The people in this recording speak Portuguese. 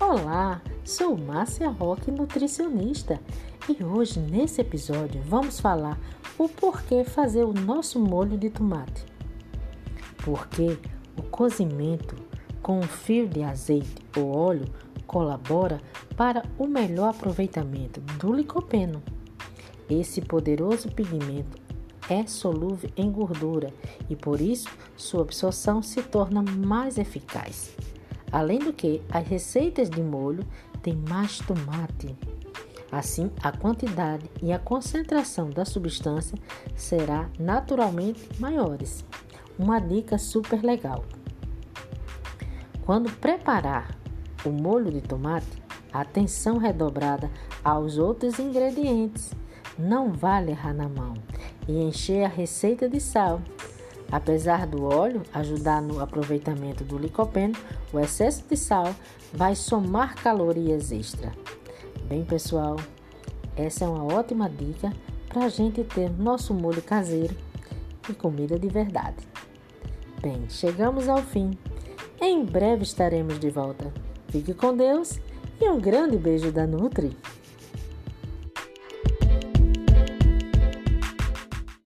Olá, sou Márcia Roque, nutricionista, e hoje nesse episódio vamos falar o porquê fazer o nosso molho de tomate. Porque o cozimento com um fio de azeite ou óleo colabora para o melhor aproveitamento do licopeno. Esse poderoso pigmento é solúvel em gordura e por isso sua absorção se torna mais eficaz. Além do que, as receitas de molho têm mais tomate. Assim, a quantidade e a concentração da substância será naturalmente maiores. Uma dica super legal. Quando preparar o molho de tomate, atenção redobrada aos outros ingredientes. Não vale errar na mão e encher a receita de sal. Apesar do óleo ajudar no aproveitamento do licopeno, o excesso de sal vai somar calorias extra. Bem, pessoal, essa é uma ótima dica para a gente ter nosso molho caseiro e comida de verdade. Bem, chegamos ao fim. Em breve estaremos de volta. Fique com Deus e um grande beijo da Nutri.